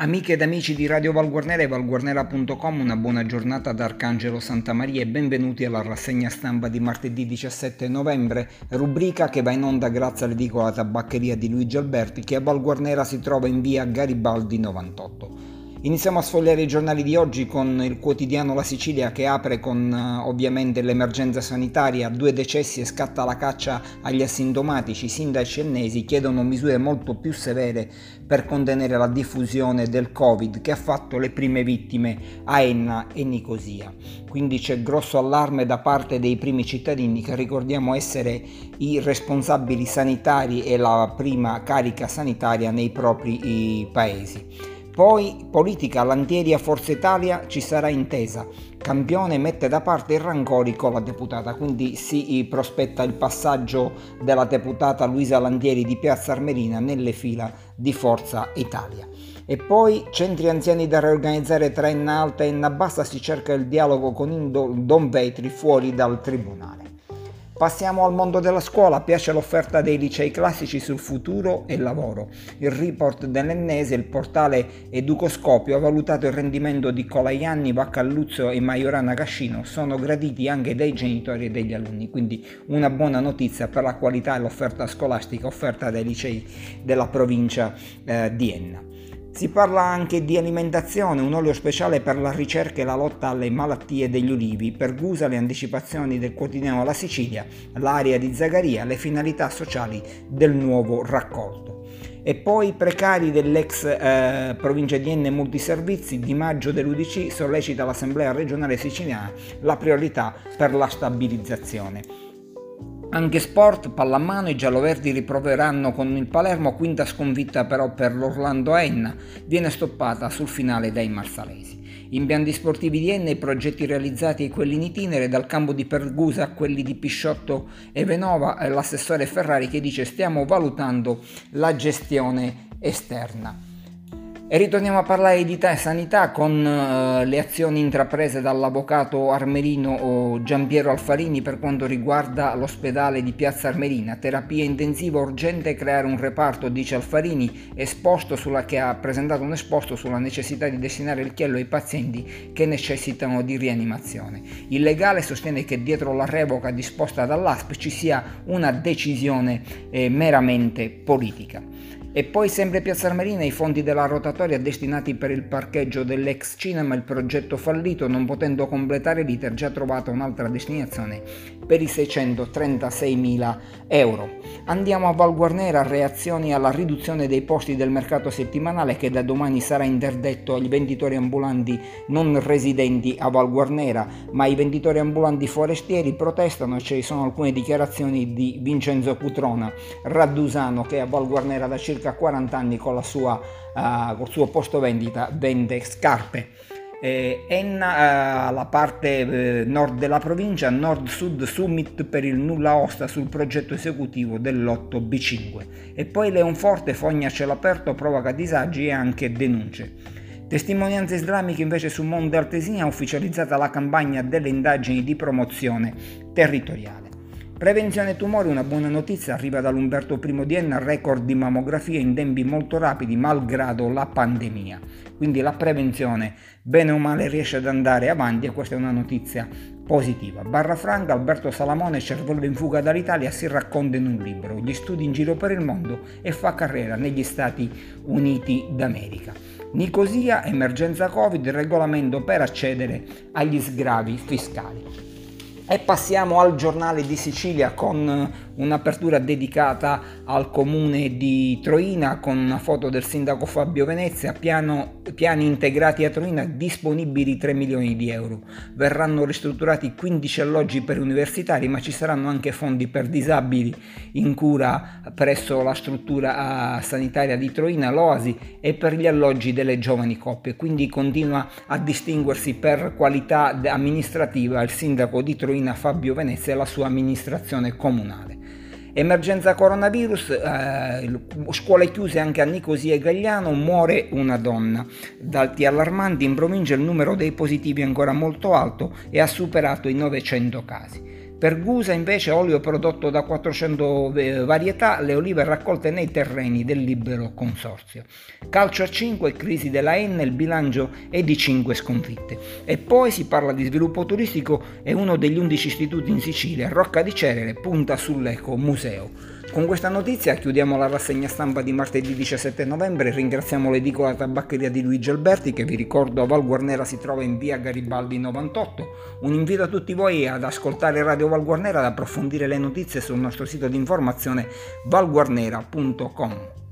Amiche ed amici di Radio Valguarnera e valguarnera.com, una buona giornata da Arcangelo Santa Maria e benvenuti alla rassegna stampa di martedì 17 novembre, rubrica che va in onda grazie all'edicola tabaccheria di Luigi Alberti che a Valguarnera si trova in via Garibaldi 98. Iniziamo a sfogliare i giornali di oggi con il quotidiano La Sicilia che apre con uh, ovviamente l'emergenza sanitaria, due decessi e scatta la caccia agli asintomatici. I sindaci ennesi chiedono misure molto più severe per contenere la diffusione del Covid che ha fatto le prime vittime a Enna e Nicosia. Quindi c'è grosso allarme da parte dei primi cittadini che ricordiamo essere i responsabili sanitari e la prima carica sanitaria nei propri paesi. Poi politica Lantieri a Forza Italia ci sarà intesa. Campione mette da parte i rancori con la deputata, quindi si prospetta il passaggio della deputata Luisa Lantieri di Piazza Armerina nelle fila di Forza Italia. E poi centri anziani da reorganizzare tra Enna Alta e Enna Bassa si cerca il dialogo con Don Vetri fuori dal tribunale. Passiamo al mondo della scuola, piace l'offerta dei licei classici sul futuro e lavoro. Il report dell'Ennese, il portale Educoscopio, ha valutato il rendimento di Colaianni, Vaccalluzzo e Maiorana Cascino, sono graditi anche dai genitori e dagli alunni, quindi una buona notizia per la qualità e l'offerta scolastica offerta dai licei della provincia eh, di Enna. Si parla anche di alimentazione, un olio speciale per la ricerca e la lotta alle malattie degli ulivi, per Gusa le anticipazioni del quotidiano La Sicilia, l'area di Zagaria, le finalità sociali del nuovo raccolto. E poi i precari dell'ex eh, provincia di Enne Multiservizi, Di Maggio dell'UDC sollecita l'Assemblea regionale siciliana la priorità per la stabilizzazione. Anche sport, pallamano, i gialloverdi riproveranno con il Palermo, quinta sconfitta però per l'Orlando Enna, viene stoppata sul finale dai marsalesi. In sportivi di Enna i progetti realizzati e quelli in itinere, dal campo di Pergusa a quelli di Pisciotto e Venova, l'assessore Ferrari che dice stiamo valutando la gestione esterna. E ritorniamo a parlare di sanità con uh, le azioni intraprese dall'avvocato armerino Giampiero Alfarini per quanto riguarda l'ospedale di Piazza Armerina. Terapia intensiva urgente creare un reparto, dice Alfarini, sulla, che ha presentato un esposto sulla necessità di destinare il chiello ai pazienti che necessitano di rianimazione. Il legale sostiene che dietro la revoca disposta dall'ASP ci sia una decisione eh, meramente politica. E poi sempre Piazza Armerina i fondi della rotatoria destinati per il parcheggio dell'ex cinema, il progetto fallito, non potendo completare l'iter, già trovato un'altra destinazione per i 636.000 euro. Andiamo a Val Guarnera, reazioni alla riduzione dei posti del mercato settimanale che da domani sarà interdetto agli venditori ambulanti non residenti a Val Guarnera, ma i venditori ambulanti forestieri protestano, ci sono alcune dichiarazioni di Vincenzo Cutrona, raddusano che a Val Guarnera da circa circa 40 anni con la sua, uh, col suo posto vendita vende scarpe. Eh, Enna, uh, la parte eh, nord della provincia, Nord-Sud Summit per il nulla osta sul progetto esecutivo dell'8 B5. E poi Leonforte, Fogna cielo aperto, provoca disagi e anche denunce. Testimonianze islamiche invece su Monte Artesina ha ufficializzata la campagna delle indagini di promozione territoriale. Prevenzione tumori, una buona notizia, arriva dall'Umberto I di Enna, record di mammografia in tempi molto rapidi malgrado la pandemia. Quindi la prevenzione, bene o male, riesce ad andare avanti e questa è una notizia positiva. Barra Franca, Alberto Salamone, cervello in fuga dall'Italia, si racconta in un libro, gli studi in giro per il mondo e fa carriera negli Stati Uniti d'America. Nicosia, emergenza Covid, regolamento per accedere agli sgravi fiscali. E passiamo al giornale di Sicilia con un'apertura dedicata al comune di Troina con una foto del sindaco Fabio Venezia, piano, piani integrati a Troina disponibili 3 milioni di euro. Verranno ristrutturati 15 alloggi per universitari, ma ci saranno anche fondi per disabili in cura presso la struttura sanitaria di Troina, l'Oasi, e per gli alloggi delle giovani coppie. Quindi continua a distinguersi per qualità amministrativa il sindaco di Troina Fabio Venezia e la sua amministrazione comunale. Emergenza coronavirus, eh, scuole chiuse anche a Nicosia e Gagliano, muore una donna. Dati allarmanti in provincia il numero dei positivi è ancora molto alto e ha superato i 900 casi. Per Gusa invece olio prodotto da 400 eh, varietà, le olive raccolte nei terreni del libero consorzio. Calcio a 5, crisi della N, il bilancio è di 5 sconfitte. E poi si parla di sviluppo turistico e uno degli 11 istituti in Sicilia, Rocca di Cerere, punta sull'Eco Museo. Con questa notizia chiudiamo la rassegna stampa di martedì 17 novembre. Ringraziamo l'edicola tabaccheria di Luigi Alberti che vi ricordo a Val Guarnera si trova in via Garibaldi 98. Un invito a tutti voi ad ascoltare Radio Val Guarnera ad approfondire le notizie sul nostro sito di informazione valguarnera.com.